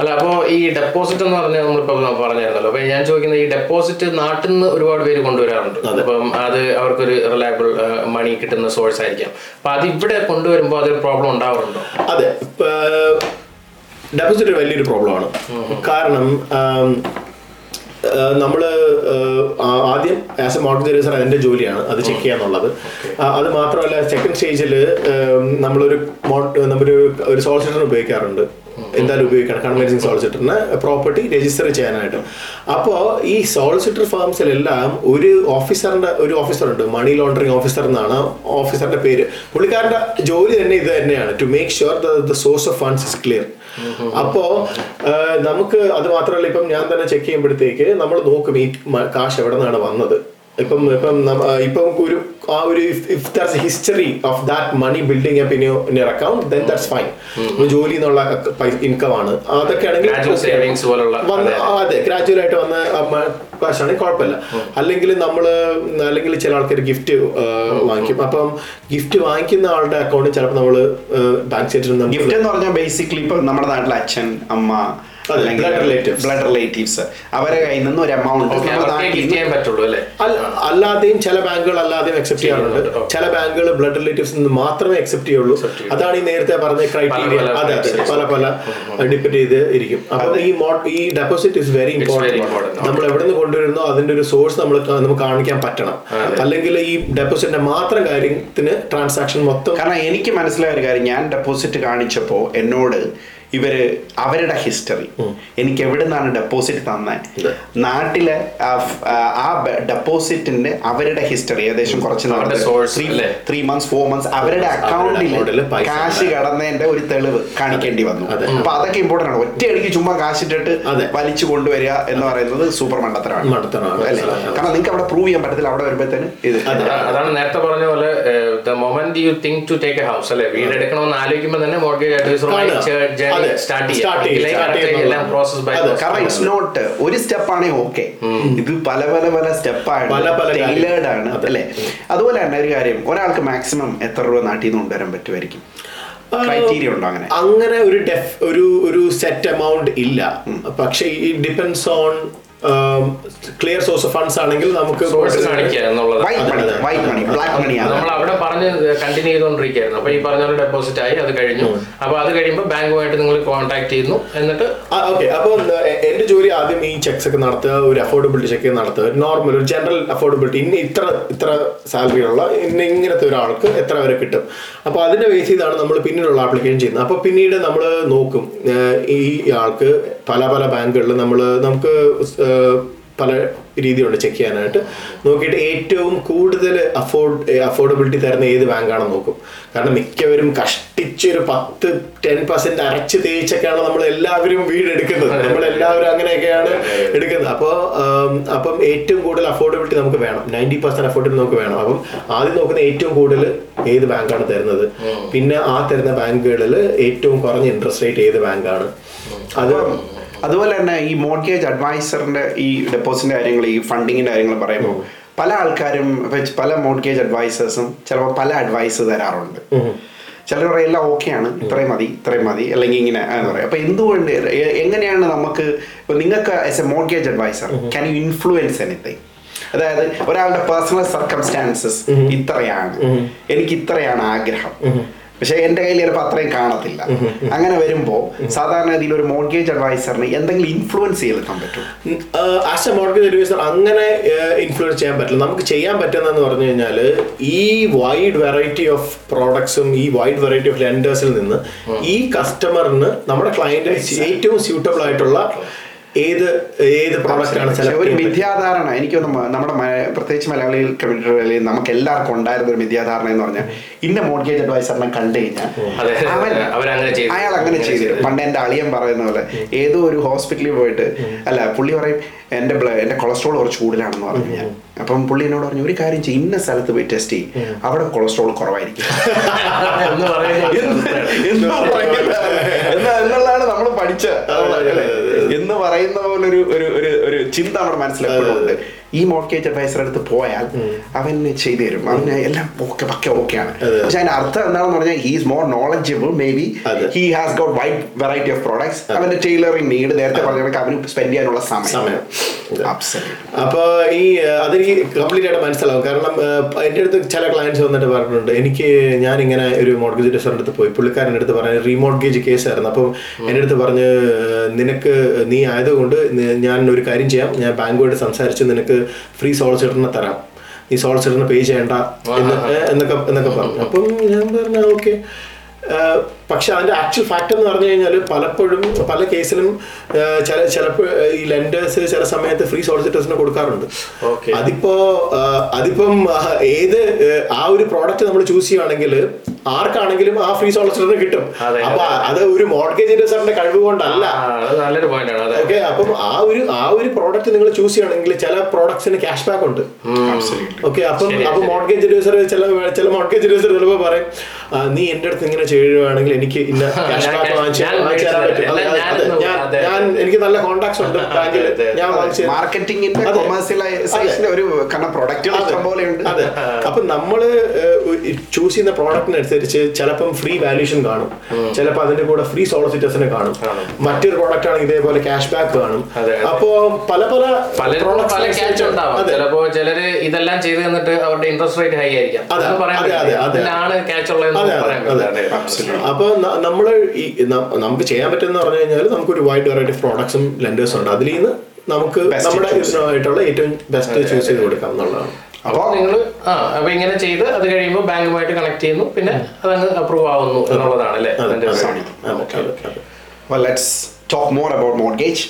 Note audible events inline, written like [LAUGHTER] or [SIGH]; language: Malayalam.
അല്ല അപ്പോ ഈ ഡെപ്പോസിറ്റ് എന്ന് പറഞ്ഞ നമ്മളിപ്പോ പറഞ്ഞായിരുന്നല്ലോ. അപ്പൊ ഞാൻ ചോദിക്കുന്നത് ഈ ഡെപ്പോസിറ്റ് നാട്ടിൽ നിന്ന് ഒരുപാട് പേര് കൊണ്ടുവരാറുണ്ട്. അപ്പം അത് അവർക്കൊരു റിലയബിൾ മണി കിട്ടുന്ന സോഴ്സ് ആയിരിക്കാം. അപ്പൊ അത് ഇവിടെ കൊണ്ടുവരുമ്പോൾ അതൊരു പ്രോബ്ലം ഉണ്ടാവാറുണ്ടോ? അതെ. ഡെപ്പോസിറ്റ് വലിയൊരു പ്രോബ്ലമാണ് കാരണം നമ്മൾ ആദ്യം ആസ് എ മോർഗേജ് രജിസ്റ്റർ അതിന്റെ ജോലിയാണ്. അത് ചെക്ക് ചെയ്യാന്നുള്ളത്. എന്നുള്ളത് അത് മാത്രമല്ല സെക്കൻഡ് സ്റ്റേജിൽ നമ്മളൊരു നമ്മളൊരു ഒരു സോളിസിറ്റർ ഉപയോഗിക്കാറുണ്ട്. എന്തായാലും ഉപയോഗിക്കണം. കൺവെൻസിങ് സോളിസിറ്ററിന് പ്രോപ്പർട്ടി രജിസ്റ്റർ ചെയ്യാനായിട്ട്. അപ്പോൾ ഈ സോളിസിറ്റർ ഫേംസിലെല്ലാം ഒരു ഓഫീസറിന്റെ ഒരു ഓഫീസറുണ്ട്. മണി ലോണ്ടറിങ് ഓഫീസർ എന്നാണ് ഓഫീസറിന്റെ പേര്. പുള്ളിക്കാരന്റെ ജോലി തന്നെ ഇത് തന്നെയാണ്. To make sure the source of funds is clear അപ്പോ നമുക്ക് അത് മാത്രമല്ല ഇപ്പം ഞാൻ തന്നെ ചെക്ക് ചെയ്യുമ്പോഴത്തേക്ക് നമ്മൾ നോക്കും ഈ കാശ് എവിടെ നിന്നാണ് വന്നത്. ഇപ്പം ഇപ്പം നമ്മ- ഇപ്പം ഒരു ആ ഒരു if that's history of that money building up in in your account then that's fine ജോലി എന്നുള്ള ഇൻകം ആണ്. അതൊക്കെ ആണെങ്കിൽ അതെ. ഗ്രാജുവൽ ആയിട്ട് വന്ന കാശാണെങ്കിൽ കുഴപ്പമില്ല. അല്ലെങ്കിൽ നമ്മൾ അല്ലെങ്കിൽ ചില ആൾക്കാർ ഗിഫ്റ്റ് വാങ്ങിക്കും. അപ്പം ഗിഫ്റ്റ് വാങ്ങിക്കുന്ന ആളുടെ അക്കൗണ്ടിൽ ചിലപ്പോൾ നമ്മൾ ബാങ്ക് സ്റ്റേറ്റ്മെന്റ് ഗിഫ്റ്റ് എന്ന് പറഞ്ഞാൽ ബേസിക്കലി ഇപ്പം നമ്മുടെ നാട്ടിലെ അച്ഛൻ അമ്മ അതെ, blood ബ്ലഡ് റിലേറ്റീവ്സ് അവരെ കയ്യിൽ നിന്ന് ഒരു എമൗണ്ട് അല്ലാതെയും ചില ബാങ്കുകൾ അല്ലാതെയും അക്സെപ്റ്റ് ചെയ്യാറുണ്ട്. ചില ബാങ്കുകൾ ബ്ലഡ് റിലേറ്റീവ്സ് നിന്ന് മാത്രമേ അക്സെപ്റ്റ് ചെയ്യുള്ളൂ. അതാണ് ഈ നേരത്തെ പറഞ്ഞ ക്രൈറ്റീരിയ പല അതെ അതെ പല പല ഡിപ്പെൻഡ് ചെയ്ത് ഇരിക്കും. അപ്പൊ ഈ ഈ deposit is very very important നമ്മൾ എവിടെ നിന്ന് കൊണ്ടുവരുന്നോ അതിന്റെ ഒരു സോഴ്സ് നമ്മൾ നമുക്ക് കാണിക്കാൻ പറ്റണം. അല്ലെങ്കിൽ ഈ ഡെപ്പോസിറ്റിന്റെ മാത്രം കാര്യത്തിന് ട്രാൻസാക്ഷൻ മൊത്തം കാരണം എനിക്ക് മനസ്സിലായ ഒരു കാര്യം ഞാൻ ഡെപ്പോസിറ്റ് കാണിച്ചപ്പോൾ എന്നോട് ഇവർ അവരുടെ ഹിസ്റ്ററി എനിക്ക് എവിടെ നിന്നാണ് ഡെപ്പോസിറ്റ് തന്നെ നാട്ടിലെ ആ ഡെപ്പോസിറ്റിന്റെ അവരുടെ ഹിസ്റ്ററി ഏകദേശം കുറച്ച്? ത്രീ മന്ത്സ് ഫോർ മന്ത്സ് അവരുടെ അക്കൗണ്ടിൽ കാശ് കടന്നതിന്റെ ഒരു തെളിവ് കാണിക്കേണ്ടി വന്നു. അപ്പൊ അതൊക്കെ ഇമ്പോർട്ടന്റ് ആണ്. ഒറ്റയടിക്ക് ചുമ്മാ കാശിട്ടിട്ട് അതെ. വലിച്ചു കൊണ്ടുവരിക എന്ന് പറയുന്നത് സൂപ്പർ മണ്ടത്തരമാണ്. മണ്ടത്തരമാണ്. അല്ലേ? കാരണം നിങ്ങൾക്ക് അവിടെ പ്രൂവ് ചെയ്യാൻ പറ്റത്തില്ല. അവിടെ വരുമ്പോഴത്തേന് ഇത്. അതാണ് നേരത്തെ പറഞ്ഞ പോലെ the moment you think to take a house അല്ലെ? വീട് എടുക്കണമെന്ന് ആലോചിക്കുമ്പോൾ തന്നെ മോർഗേജ് അഡ്വൈസറുമായി ഇറ്റ്സ് നോട്ട് ഒരു സ്റ്റെപ്പ് ആണെങ്കിൽ ഓക്കെ ഇത് പല പല പല സ്റ്റെപ്പാണ്. പല പല കാര്യം. ടൈലേർഡ് ആണ്. അല്ലേ? അതുപോലെ തന്നെ ഒരു കാര്യം. ഒരാൾക്ക് മാക്സിമം എത്ര രൂപ നാട്ടിൽ നിന്ന് കൊണ്ടുവരാൻ പറ്റുമായിരിക്കും? ക്രൈറ്റീരിയ ഉണ്ടോ അങ്ങനെ? അങ്ങനെ ഒരു ഡെഫ് ഒരു ഒരു സെറ്റ് എമൗണ്ട് ഇല്ല. പക്ഷേ ഈ depends on clear source of funds ആണെങ്കിൽ നമുക്ക് നമ്മൾ അവിടെ പറഞ്ഞ് കണ്ടിന്യൂ ചെയ്തുകൊണ്ടിരിക്കുകയായിരുന്നു അപ്പൊ ഈ പറഞ്ഞ ഡെപ്പോസിറ്റ് ആയി അത് കഴിഞ്ഞു. അപ്പൊ അത് കഴിയുമ്പോൾ ബാങ്കുമായിട്ട് നിങ്ങൾ കോൺടാക്ട് ചെയ്യുന്നു. എന്നിട്ട് ഓക്കെ അപ്പോൾ എന്റെ ജോലി ആദ്യം ഈ ചെക്സ് ഒക്കെ നടത്തുക ഒരു അഫോർഡബിലിറ്റി ചെക്ക് നടത്തുക. നോർമൽ ഒരു ജനറൽ അഫോർഡബിലിറ്റി ഇന്ന ഇത്ര ഇത്ര സാലറി ഉള്ള ഇന്ന ഇങ്ങനത്തെ ഒരാൾക്ക് എത്ര വരെ കിട്ടും. അപ്പോൾ അതിന്റെ ബേസ് ചെയ്താണ് നമ്മൾ പിന്നീടുള്ള ആപ്ലിക്കേഷൻ ചെയ്യുന്നത്. അപ്പോൾ പിന്നീട് നമ്മൾ നോക്കും ഈ ആൾക്ക് പല പല ബാങ്കുകളിൽ നമ്മൾ നമുക്ക് പല രീതിയുണ്ട് ചെക്ക് ചെയ്യാനായിട്ട് നോക്കിയിട്ട് ഏറ്റവും കൂടുതൽ അഫോർഡ് അഫോർഡബിലിറ്റി തരുന്ന ഏത് ബാങ്കാണെന്ന് നോക്കും. കാരണം മിക്കവരും കഷ്ടിച്ചൊരു പത്ത് ടെൻ പെർസെന്റ് അരച്ച് തേച്ചൊക്കെയാണ് നമ്മൾ എല്ലാവരും വീട് എടുക്കുന്നത്. നമ്മൾ എല്ലാവരും അങ്ങനെയൊക്കെയാണ് എടുക്കുന്നത്. അപ്പോൾ അപ്പം ഏറ്റവും കൂടുതൽ അഫോർഡബിലിറ്റി നമുക്ക് വേണം. നയന്റി പെർസെന്റ് അഫോർഡബിലിറ്റി നമുക്ക് വേണം. അപ്പം ആദ്യം നോക്കുന്ന ഏറ്റവും കൂടുതൽ ഏത് ബാങ്കാണ് തരുന്നത്? പിന്നെ ആ തരുന്ന ബാങ്കുകളിൽ ഏറ്റവും കുറഞ്ഞ ഇൻട്രസ്റ്റ് റേറ്റ് ഏത് ബാങ്കാണ് അത് അതുപോലെ തന്നെ ഈ മോർഗേജ് അഡ്വൈസറിന്റെ ഈ ഡെപ്പോസിറ്റിന്റെ കാര്യങ്ങൾ ഈ ഫണ്ടിങ്ങിന്റെ കാര്യങ്ങൾ പറയുമ്പോൾ പല ആൾക്കാരും പല മോർഗേജ് അഡ്വൈസേഴ്സും ചിലപ്പോൾ പല അഡ്വൈസ് തരാറുണ്ട്. ചിലർ പറയും എല്ലാം ഓക്കെയാണ് ഇത്രയും മതി ഇത്രയും മതി. അല്ലെങ്കിൽ ഇങ്ങനെ എന്ന് പറയും. അപ്പൊ എന്തുകൊണ്ട് എങ്ങനെയാണ് നമുക്ക് നിങ്ങൾക്ക് as a mortgage adviser can you influence anything അതായത് ഒരാളുടെ പേഴ്സണൽ സർക്കംസ്റ്റാൻസസ് ഇത്രയാണ്. എനിക്ക് ഇത്രയാണ് ആഗ്രഹം. പക്ഷെ എന്റെ കയ്യിൽ ചിലപ്പോൾ അത്രയും കാണത്തില്ല. അങ്ങനെ വരുമ്പോൾ സാധാരണ രീതിയിൽ ഒരു മോർഗേജ് അഡ്വൈസറിന് എന്തെങ്കിലും ഇൻഫ്ലുവൻസ് ചെയ്തെടുക്കാൻ പറ്റും? ആസ് എ മോർഗേജ് അഡ്വൈസർ അങ്ങനെ ഇൻഫ്ലുവൻസ് ചെയ്യാൻ പറ്റില്ല. നമുക്ക് ചെയ്യാൻ പറ്റുന്നതെന്ന് പറഞ്ഞു കഴിഞ്ഞാൽ ഈ വൈഡ് വെറൈറ്റി ഓഫ് പ്രോഡക്ട്സും ഈ വൈഡ് വെറൈറ്റി ഓഫ് ലെൻഡേഴ്സിൽ നിന്ന് ഈ കസ്റ്റമറിന് നമ്മുടെ ക്ലയന്റ് ഏറ്റവും സ്യൂട്ടബിൾ ആയിട്ടുള്ള ഏത് ഏത് പ്രോഡക്റ്റാണ് ചില ഒരു മിഥ്യാധാരണ എനിക്കൊന്ന് നമ്മുടെ പ്രത്യേകിച്ച് മലയാളി കമ്മ്യൂണിറ്റികളിൽ നമുക്ക് എല്ലാവർക്കും ഉണ്ടായിരുന്ന ഒരു മിഥ്യാധാരണ എന്ന് പറഞ്ഞാൽ ഇന്ന മോർഗേജ് അഡ്വൈസറിനെ കണ്ടു കഴിഞ്ഞാൽ അതെ. അവരങ്ങനെ ചെയ്തു. അയാൾ അങ്ങനെ ചെയ്തു തരും. പണ്ട് എന്റെ അളിയൻ പറയുന്ന പോലെ ഏതോ ഒരു ഹോസ്പിറ്റലിൽ പോയിട്ട് അല്ല പുള്ളി പറയും എന്റെ ബ്ലഡ് എന്റെ കൊളസ്ട്രോൾ കുറച്ച് കൂടുതലാണെന്ന് പറഞ്ഞു ഞാൻ. അപ്പം പുള്ളി എന്നോട് പറഞ്ഞു ഒരു കാര്യം ചെയ്യും ഇന്ന സ്ഥലത്ത് പോയി ടെസ്റ്റ് ചെയ്യും. അവിടെ കൊളസ്ട്രോൾ കുറവായിരിക്കും. [LAUGHS] എന്ന് പറയുന്നത് എന്ന് പറയുന്നത്. [LAUGHS] എന്നാ- എന്നുള്ളതാണ് നമ്മൾ പഠിച്ച. എന്ന് പറയുന്ന പോലെ ഒരു ഒരു ഒരു ചിന്ത നമ്മുടെ മനസ്സിലെപ്പോഴുണ്ട് ഈ മോർഗേജ് അഡ്വൈസർ അടുത്ത് പോയാൽ അവൻ ചെയ്തു തരും. അവന് എല്ലാം ഓക്കെ പക്ക ഓക്കെയാണ്. പക്ഷെ അതിന്റെ അർത്ഥം എന്താണെന്ന് പറഞ്ഞാൽ he's more knowledgeable maybe he has got wide variety of products അവന്റെ ടൈലറിംഗ് നീഡ് നേരത്തെ പറഞ്ഞ അവന് സ്പെൻഡ് ചെയ്യാനുള്ള സമയം. അപ്പൊ ഈ അഹ് അതെനിക്ക് കംപ്ലീറ്റ് ആയിട്ട് മനസ്സിലാവും. കാരണം എന്റെ എന്റെ അടുത്ത് ചില ക്ലയൻസ് വന്നിട്ട് പറഞ്ഞിട്ടുണ്ട്. എനിക്ക് ഞാൻ ഇങ്ങനെ ഒരു മോർഗേജ് രജിസ്റ്ററിന്റെ അടുത്ത് പോയി. പുള്ളിക്കാരന്റെ അടുത്ത് പറഞ്ഞ റീമോർഗേജ് കേസ് ആയിരുന്നു. അപ്പം എന്റെ അടുത്ത് പറഞ്ഞ് നിനക്ക് നീ ആയതുകൊണ്ട് ഞാൻ ഒരു കാര്യം ചെയ്യാം. ഞാൻ ബാങ്കുമായിട്ട് സംസാരിച്ച് നിനക്ക് ഫ്രീ സോളിസിറ്ററിനെ തരാം. നീ സോളിസിറ്ററിന് പേ ചെയ്യേണ്ട എന്നൊക്കെ എന്നൊക്കെ പറഞ്ഞു. അപ്പം ഞാൻ പറഞ്ഞ ഓക്കെ പക്ഷെ അതിന്റെ ആക്ച്വൽ ഫാക്റ്റ് എന്ന് പറഞ്ഞു കഴിഞ്ഞാൽ പലപ്പോഴും പല കേസിലും ചില ചിലപ്പോൾ ഈ ലെൻഡേഴ്സ് ചില സമയത്ത് ഫ്രീ സോളിസിറ്റേഴ്സിന് കൊടുക്കാറുണ്ട്. അതിപ്പോ അതിപ്പം ഏത് ആ ഒരു പ്രോഡക്റ്റ് നമ്മൾ ചൂസ് ചെയ്യുകയാണെങ്കിൽ ആർക്കാണെങ്കിലും ആ ഫ്രീ സോളിസിറ്ററിന് കിട്ടും. അതെ, അപ്പൊ അത്. ഒരു മോർഗേജ് ഇൻവെസ്റ്ററിന്റെ കഴിവ് കൊണ്ടല്ല. നല്ലൊരു പോയിന്റ് ആണ് അതെ. ഓക്കെ അപ്പം ആ ഒരു ആ ഒരു പ്രോഡക്റ്റ് നിങ്ങൾ ചൂസ് ചെയ്യണമെങ്കിൽ ചില പ്രോഡക്ട്സിന് ക്യാഷ് ബാക്ക് ഉണ്ട്. ഓക്കെ അപ്പം അപ്പൊ. മോർഗേജ് അഡ്വൈസർ ചില ചില മോർഗേജ് അഡ്വൈസർ ചിലപ്പോൾ പറയും നീ എന്റെ അടുത്ത് ഇങ്ങനെ ചെയ്യുകയാണെങ്കിൽ എനിക്ക് ഇന്ന ക്യാഷ് ഞാൻ ബാക്ക് cash- ഞാൻ എനിക്ക് നല്ല കോൺടാക്ട്സ് ഉണ്ട് ബാങ്കിൽ. ഞാൻ മാർക്കറ്റിംഗിന്റെ. ഒരു കാരണം പ്രൊഡക്റ്റുകൾ അതെ. അപ്പൊ നമ്മൾ ചൂസ് ചെയ്യുന്ന പ്രോഡക്റ്റിനനുസരിച്ച് ചിലപ്പം ഫ്രീ വാല്യൂഷൻ കാണും. ചിലപ്പോൾ അതിന്റെ കൂടെ ഫ്രീ സോളിസിറ്റേഴ്സിന് കാണും. കാണും. മറ്റൊരു പ്രോഡക്റ്റ് ആണെങ്കിൽ ഇതേപോലെ ക്യാഷ് ബാക്ക് കാണും. അപ്പോ പല പല പല ക്യാച്ച് ഉണ്ടാവും. ചിലപ്പോ ചിലര് ഇതെല്ലാം ചെയ്ത് തന്നിട്ട് അവരുടെ ഇൻട്രസ്റ്റ് റേറ്റ് ഹൈ ആയിരിക്കാം. അപ്പൊ ന- നമ്മൾ ഈ നമുക്ക് ചെയ്യാൻ പറ്റുന്ന പറഞ്ഞു കഴിഞ്ഞാൽ നമുക്ക് ഒരു വൈഡ് വെറൈറ്റി പ്രോഡക്ട്സും ലെൻഡേഴ്സും ഉണ്ട്. അതിൽ നിന്ന് നമുക്ക് നമ്മുടെ ആയിട്ടുള്ള ഏറ്റവും ബെസ്റ്റ് ചൂസ് ചെയ്ത് കൊടുക്കാം എന്നുള്ളതാണ്. അപ്പൊ നിങ്ങൾ ആ അപ്പൊ ഇങ്ങനെ ചെയ്ത് അത് കഴിയുമ്പോൾ ബാങ്കുമായിട്ട് കണക്ട് ചെയ്യുന്നു പിന്നെ അതങ്ങ് അപ്രൂവ് ആവുന്നു എന്നുള്ളതാണ് അല്ലേ അതെ, അതിന്റെ അതെ. Well, let's talk more about mortgage.